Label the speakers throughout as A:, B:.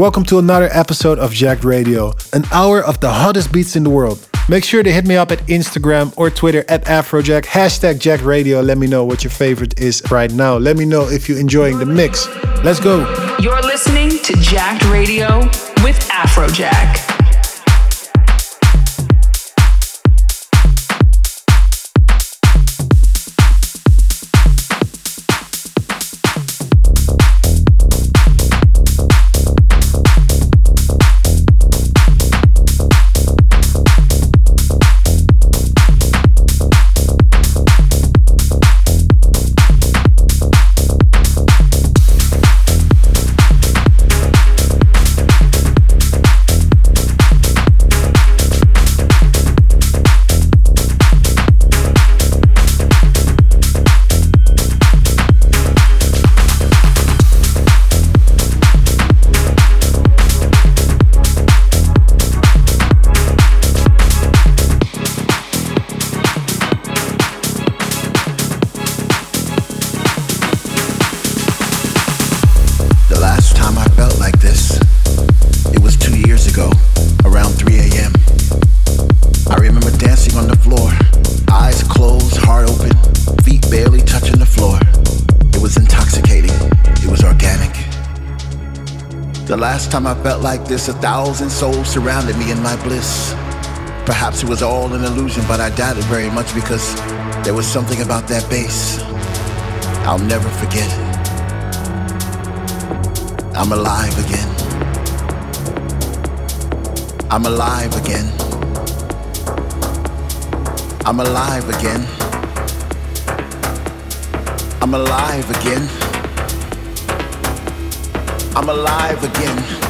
A: Welcome to another episode of Jacked Radio, an hour of the hottest beats in the world. Make sure to hit me up at Instagram or Twitter at Afrojack, hashtag Jack Radio. Let me know what your favorite is right now. Let me know if you're enjoying the mix. Let's go.
B: You're listening to Jacked Radio with Afrojack.
C: This, a thousand souls surrounded me in my bliss. Perhaps it was all an illusion, but I doubt it very much because there was something about that bass I'll never forget. I'm alive again. I'm alive again. I'm alive again. I'm alive again. I'm alive again.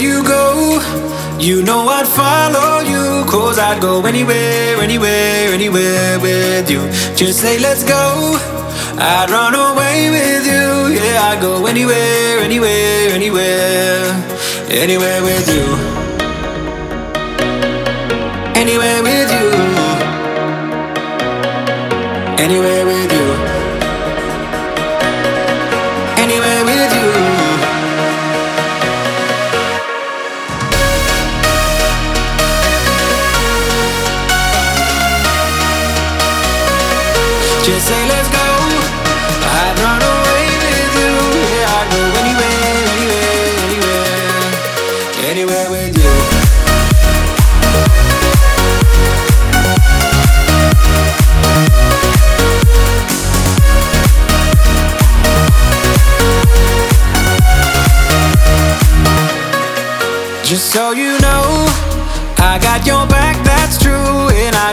D: you go. You
E: know I'd follow you, cause I'd go anywhere, anywhere, anywhere with you. Just say, let's go. I'd run away with you, yeah, I'd go anywhere, anywhere, anywhere, anywhere with you. Anywhere with you. Anywhere with you.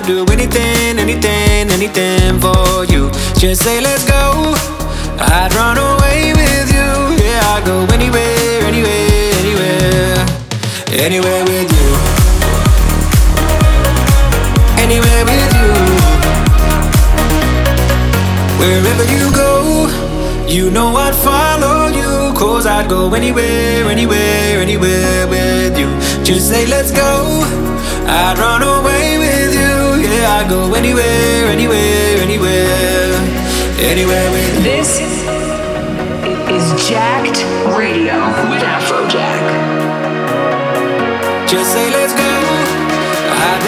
E: do anything, anything, anything for you. Just say, let's go. I'd run away with you. Yeah, I'd go anywhere, anywhere, anywhere, anywhere with you. Anywhere with you. Wherever you go, you know I'd follow you. Cause I'd go anywhere, anywhere, anywhere with you. Just say, let's go. I'd run away with you. I go anywhere, anywhere, anywhere, anywhere with you.
B: This is Jacked Radio with Afrojack.
E: Just say let's go. I'd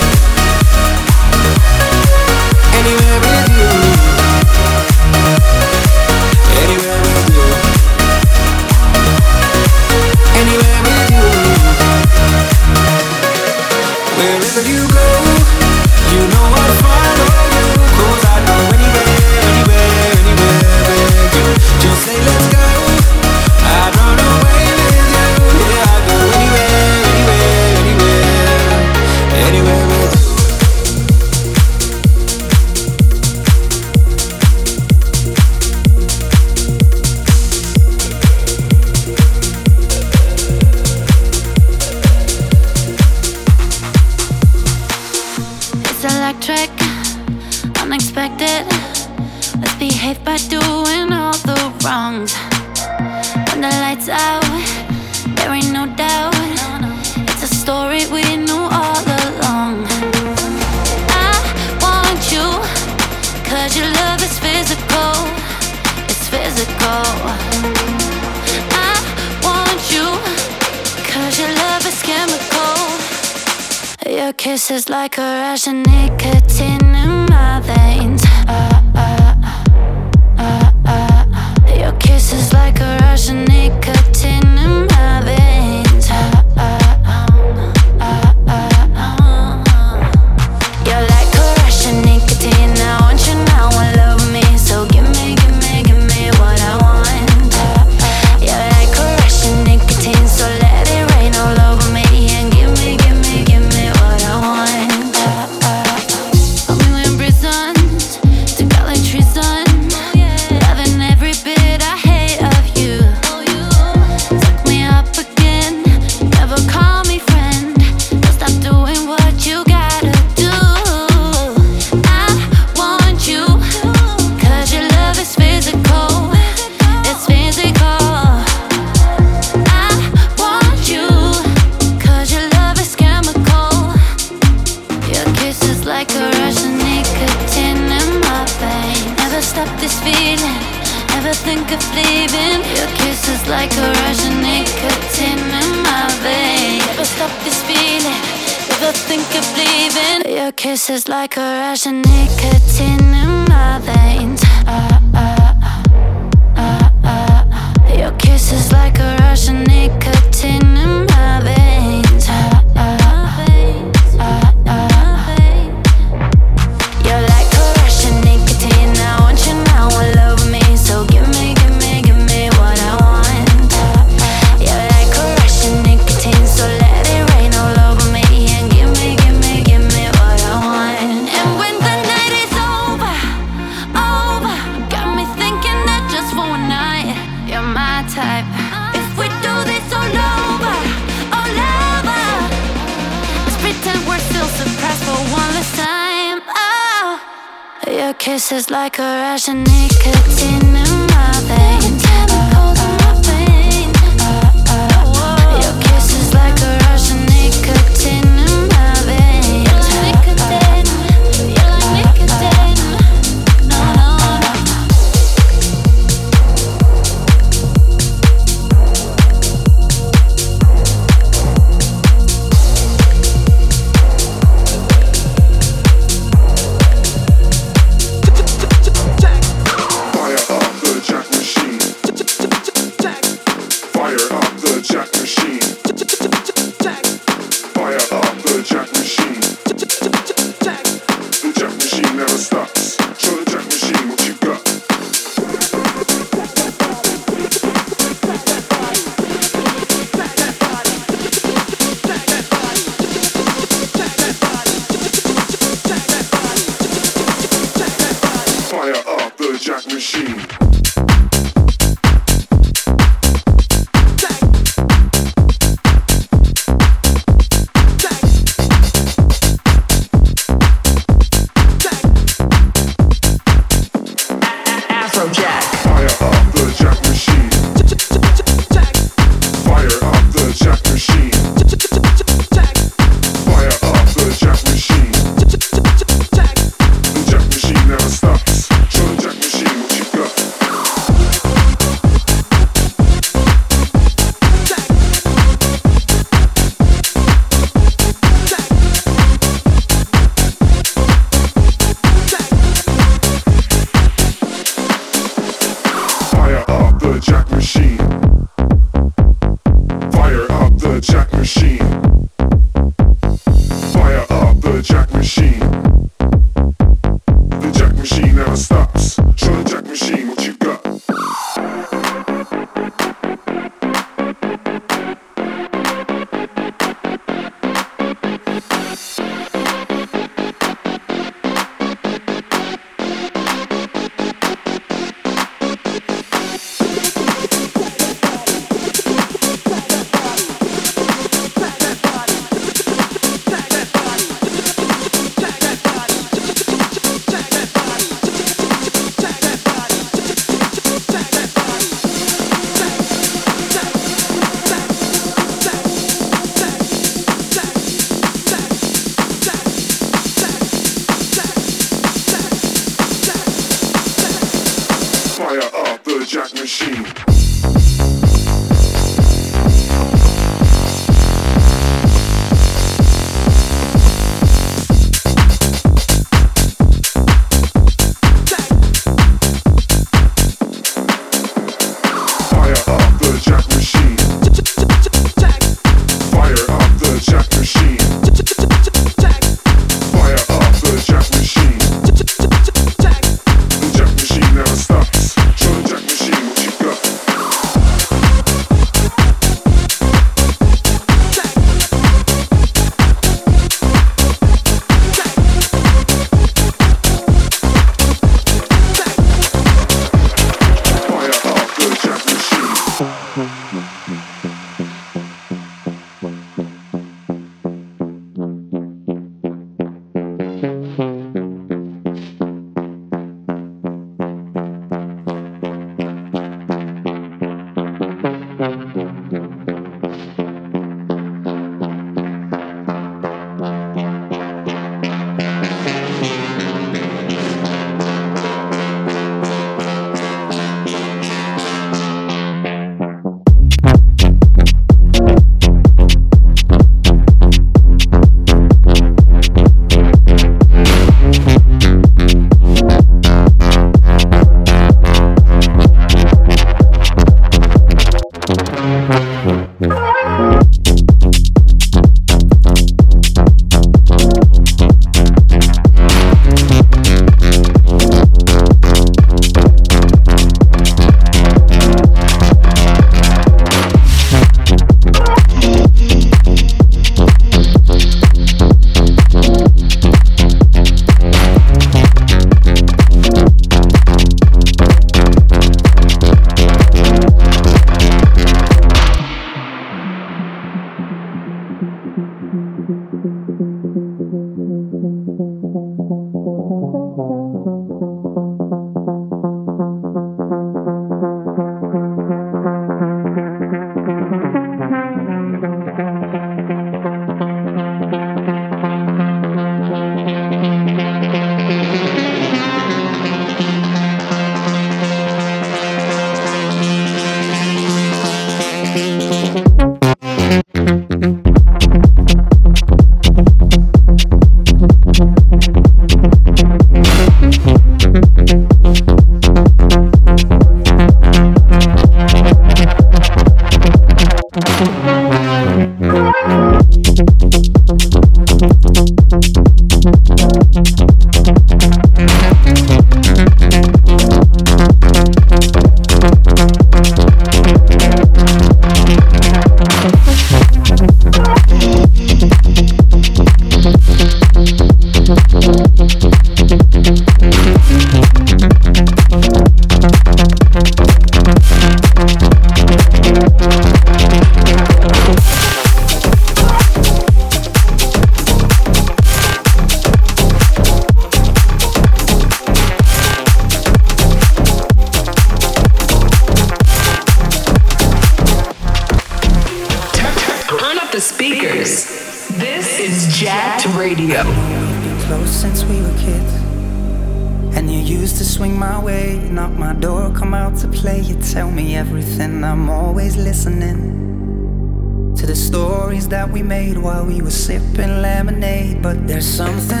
F: while we were sipping lemonade, but there's something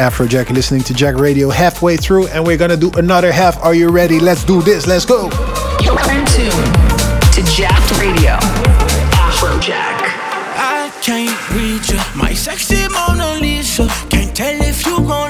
B: Afrojack.
A: Listening to JACKED Radio halfway through, and we're gonna do another half. Are you ready? Let's do this. Let's go.
B: You're in tune to JACKED Radio. Afrojack.
G: I can't read you, my sexy Mona Lisa. Can't tell if you're gonna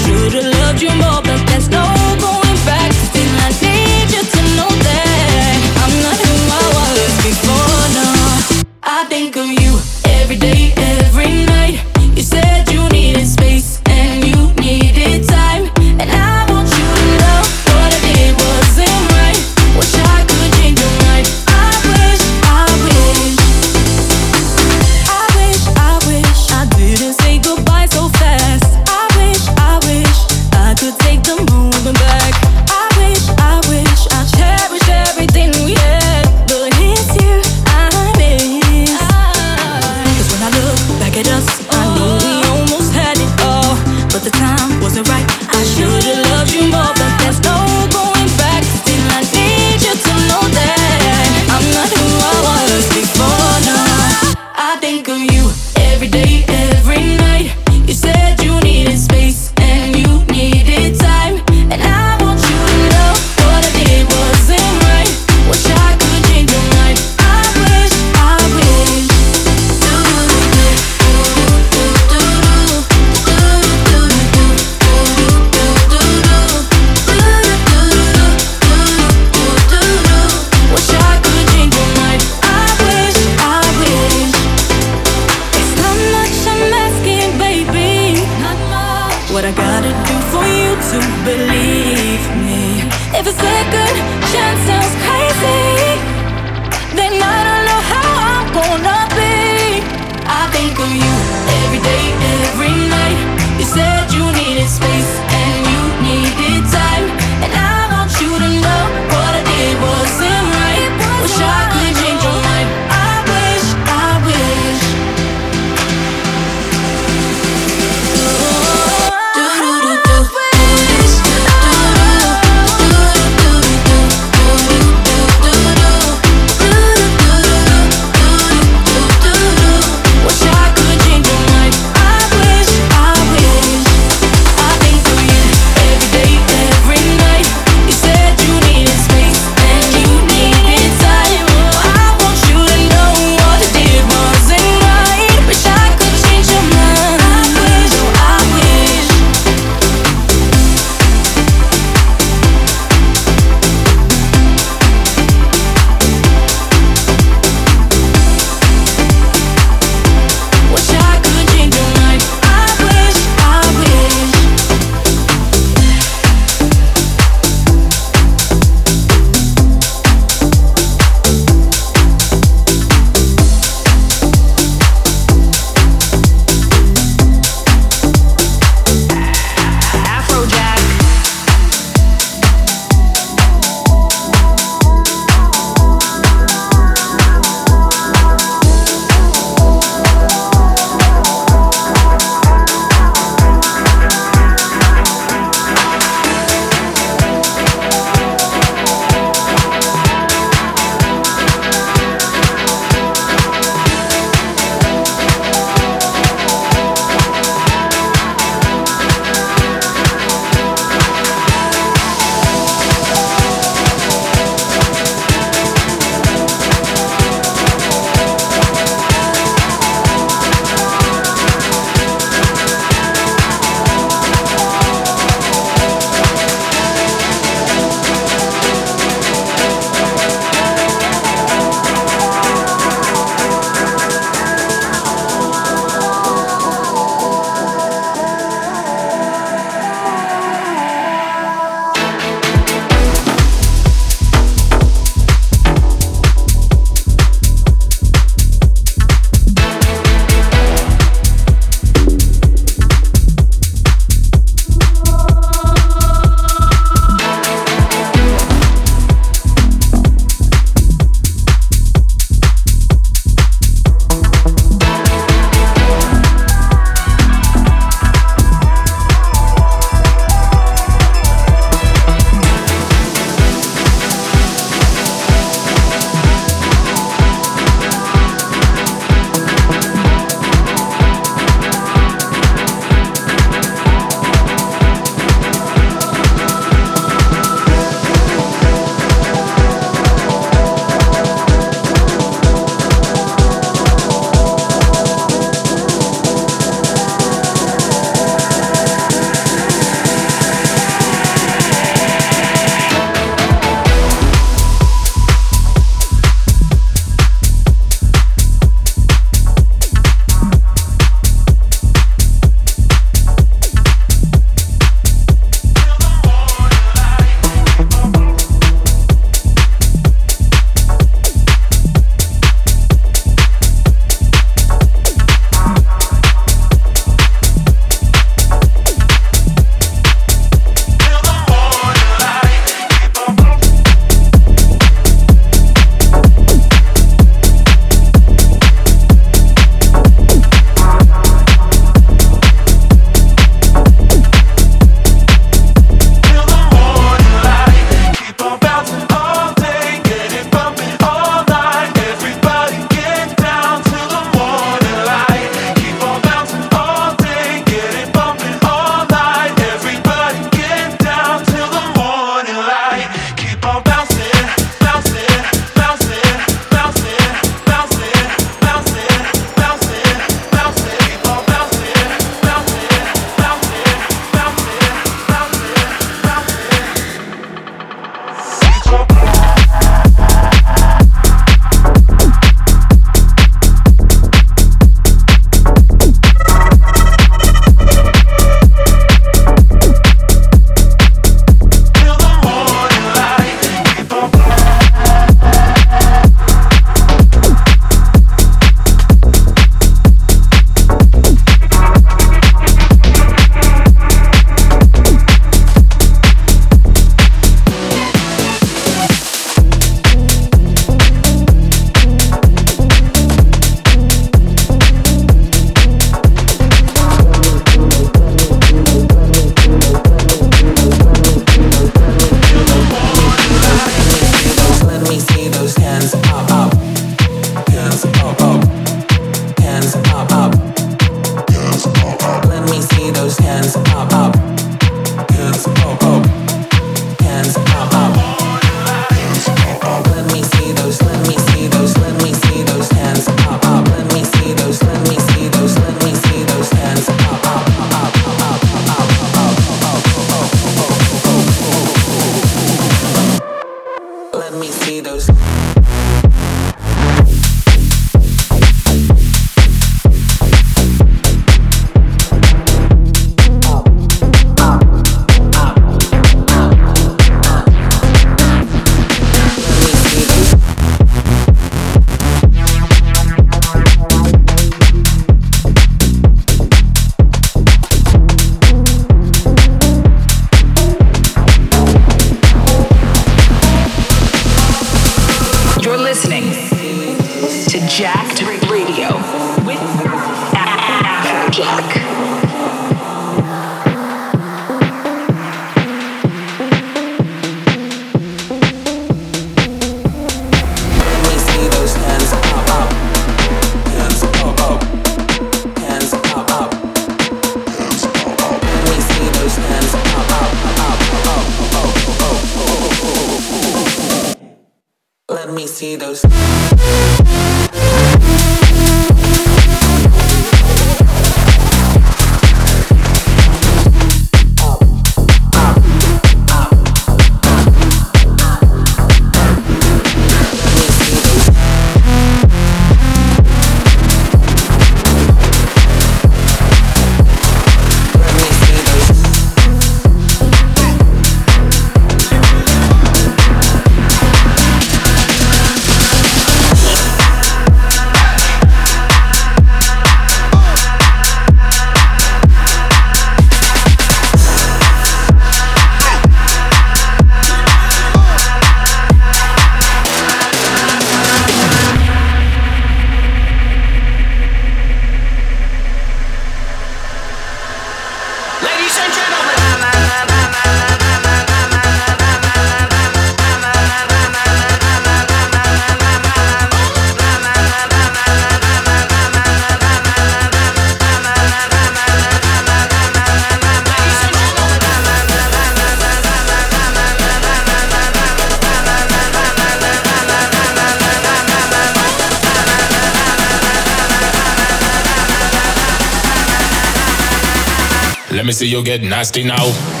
G: me see you
H: get nasty now.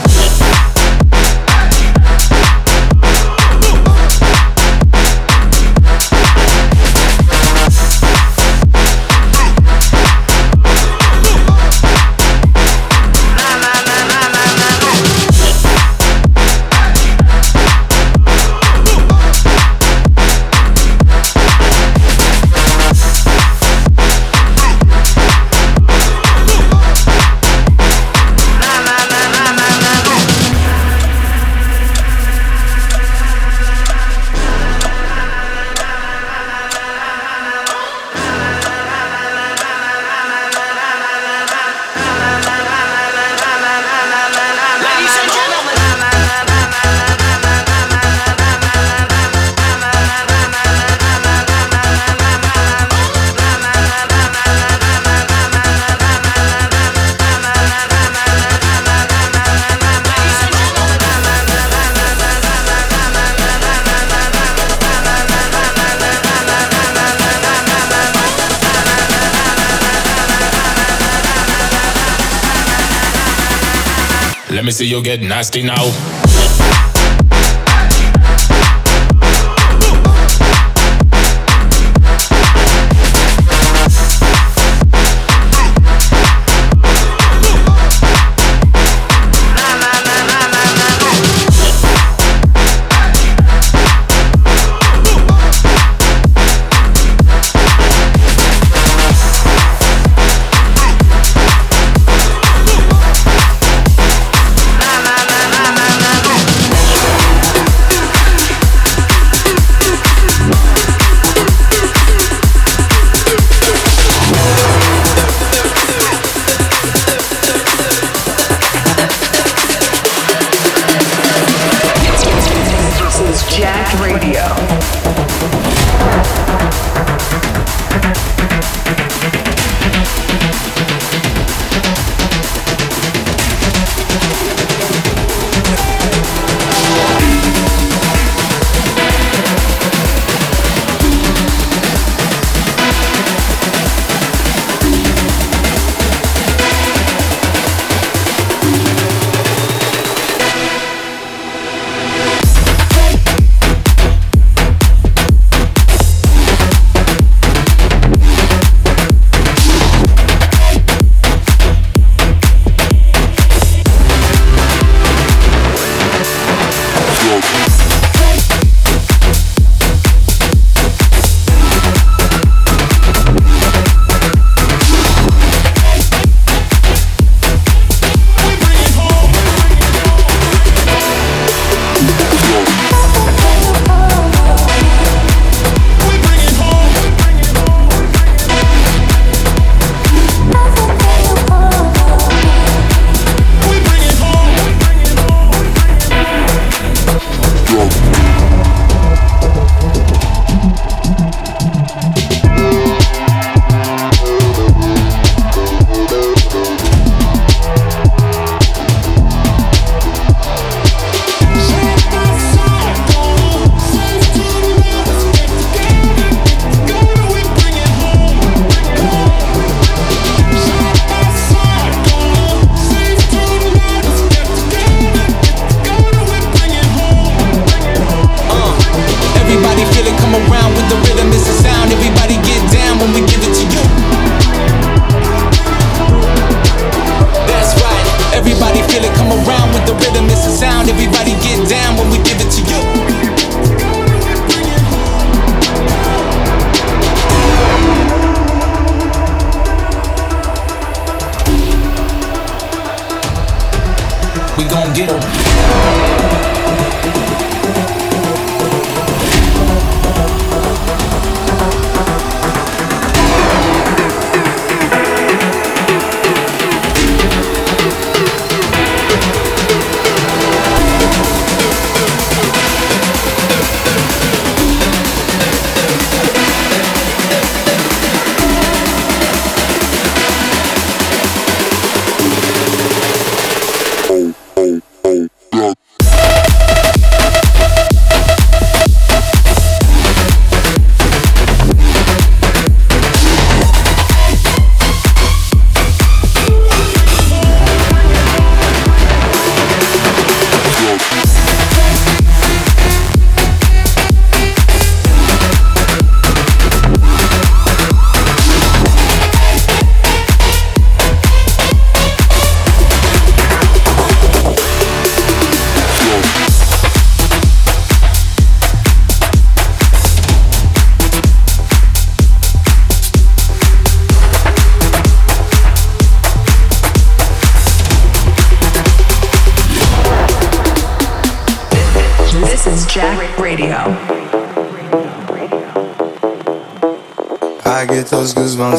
H: Get nasty now.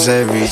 I: every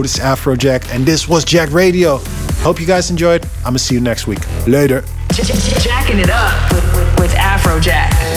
B: Otis Afrojack,
A: and this was JACKED Radio. Hope you guys enjoyed. I'm gonna see you next week. Later.
B: Jacking it up with, with, with Afrojack.